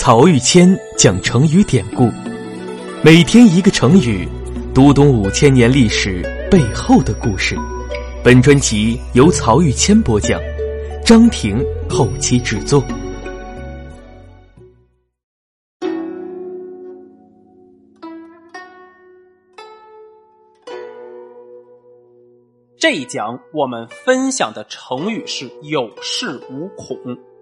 曹玉谦讲成语典故，每天一个成语，读懂五千年历史背后的故事。本专辑由曹玉谦播讲，张婷后期制作。这一讲我们分享的成语是“有恃无恐”。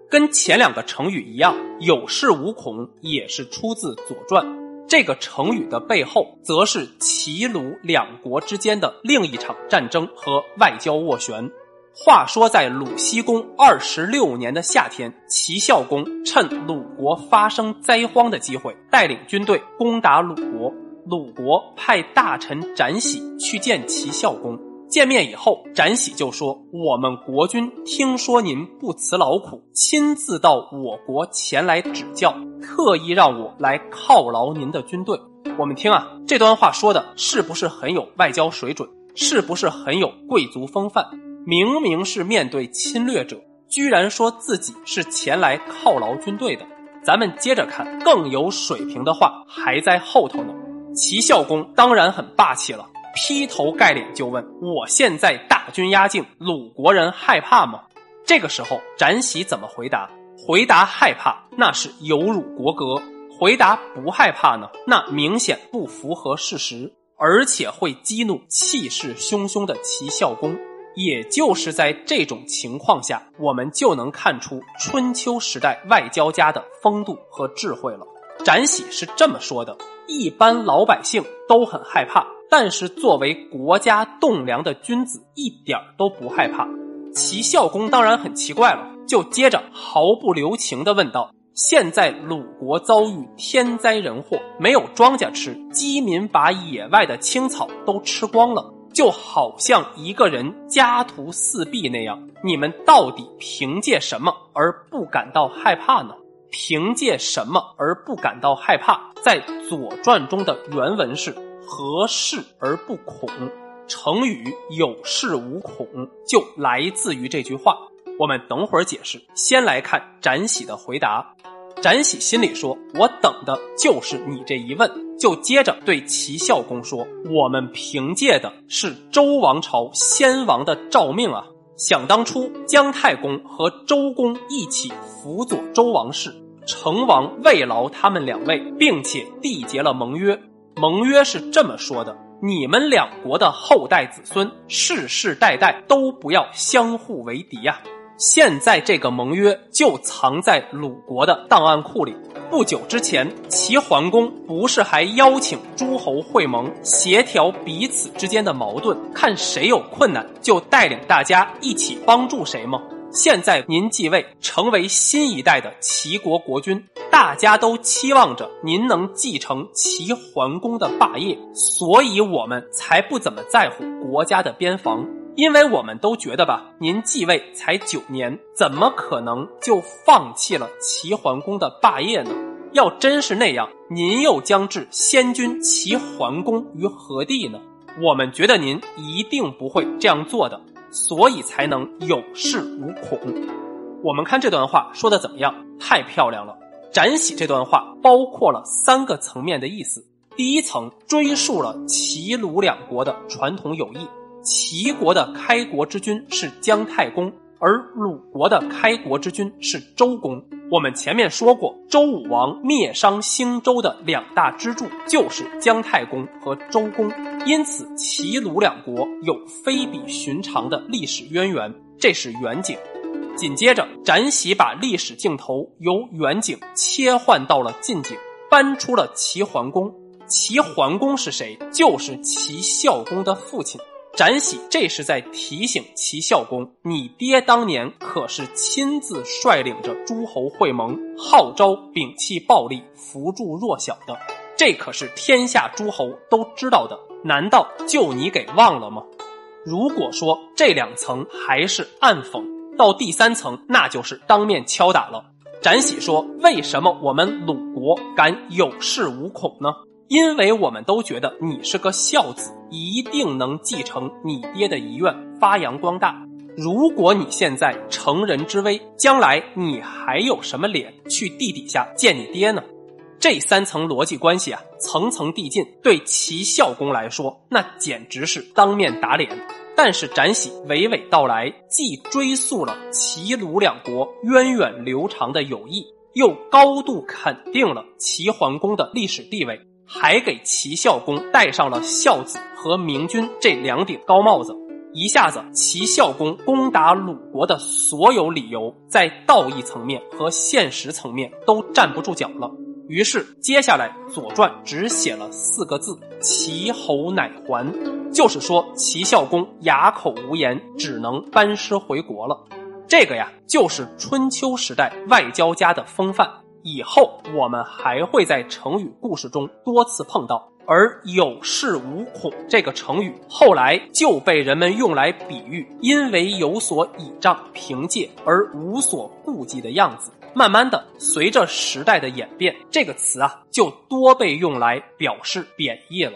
跟前两个成语一样，“有恃无恐”也是出自《左传》。这个成语的背后，则是齐鲁两国之间的另一场战争和外交斡旋。话说，在鲁僖公二十六年的夏天，齐孝公趁鲁国发生灾荒的机会，带领军队攻打鲁国。鲁国派大臣展喜去见齐孝公。见面以后，展喜就说：“我们国君听说您不辞劳苦，亲自到我国前来指教，特意让我来犒劳您的军队。”我们听啊，这段话说的是不是很有外交水准？是不是很有贵族风范？明明是面对侵略者，居然说自己是前来犒劳军队的。咱们接着看，更有水平的话还在后头呢。齐孝公当然很霸气了。劈头盖脸就问：“我现在大军压境，鲁国人害怕吗？”这个时候，展喜怎么回答？回答害怕，那是有辱国格；回答不害怕呢，那明显不符合事实，而且会激怒气势汹汹的齐孝公。也就是在这种情况下，我们就能看出春秋时代外交家的风度和智慧了。展喜是这么说的：“一般老百姓都很害怕。”但是作为国家栋梁的君子，一点都不害怕。齐孝公当然很奇怪了，就接着毫不留情地问道：“现在鲁国遭遇天灾人祸，没有庄稼吃，饥民把野外的青草都吃光了，就好像一个人家徒四壁那样。你们到底凭借什么而不感到害怕呢？凭借什么而不感到害怕？在《左传》中的原文是。”何事而不恐？成语“有恃无恐”就来自于这句话。我们等会儿解释，先来看展喜的回答。展喜心里说：“我等的就是你这一问。”就接着对齐孝公说：“我们凭借的是周王朝先王的诏命啊！想当初，姜太公和周公一起辅佐周王室，成王慰劳他们两位，并且缔结了盟约。”盟约是这么说的：你们两国的后代子孙世世代代都不要相互为敌呀！现在这个盟约就藏在鲁国的档案库里。不久之前，齐桓公不是还邀请诸侯会盟，协调彼此之间的矛盾，看谁有困难就带领大家一起帮助谁吗？现在您继位，成为新一代的齐国国君，大家都期望着您能继承齐桓公的霸业，所以我们才不怎么在乎国家的边防，因为我们都觉得吧，您继位才九年，怎么可能就放弃了齐桓公的霸业呢？要真是那样，您又将置先君齐桓公于何地呢？我们觉得您一定不会这样做的。所以才能有恃无恐。我们看这段话说的怎么样？太漂亮了！展喜这段话包括了三个层面的意思。第一层追溯了齐鲁两国的传统友谊。齐国的开国之君是姜太公，而鲁国的开国之君是周公。我们前面说过，周武王灭商兴周的两大支柱就是姜太公和周公，因此齐鲁两国有非比寻常的历史渊源，这是远景。紧接着，展喜把历史镜头由远景切换到了近景，搬出了齐桓公。齐桓公是谁？就是齐孝公的父亲。展喜这是在提醒齐孝公，你爹当年可是亲自率领着诸侯会盟，号召摒弃暴力，扶助弱小的，这可是天下诸侯都知道的。难道就你给忘了吗？如果说这两层还是暗讽，到第三层那就是当面敲打了。展喜说：“为什么我们鲁国敢有恃无恐呢？”因为我们都觉得你是个孝子，一定能继承你爹的遗愿，发扬光大。如果你现在乘人之危，将来你还有什么脸去地底下见你爹呢？这三层逻辑关系啊，层层递进，对齐孝公来说，那简直是当面打脸。但是展喜娓娓道来，既追溯了齐鲁两国源远流长的友谊，又高度肯定了齐桓公的历史地位，还给齐孝公戴上了孝子和明君这两顶高帽子。一下子，齐孝公攻打鲁国的所有理由，在道义层面和现实层面都站不住脚了。于是，接下来《左传》只写了四个字：“齐侯乃还”，就是说齐孝公哑口无言，只能班师回国了。这个呀，就是春秋时代外交家的风范。以后我们还会在成语故事中多次碰到。而有恃无恐这个成语，后来就被人们用来比喻因为有所倚仗、凭借而无所顾忌的样子。慢慢的，随着时代的演变，这个词啊，就多被用来表示贬义了。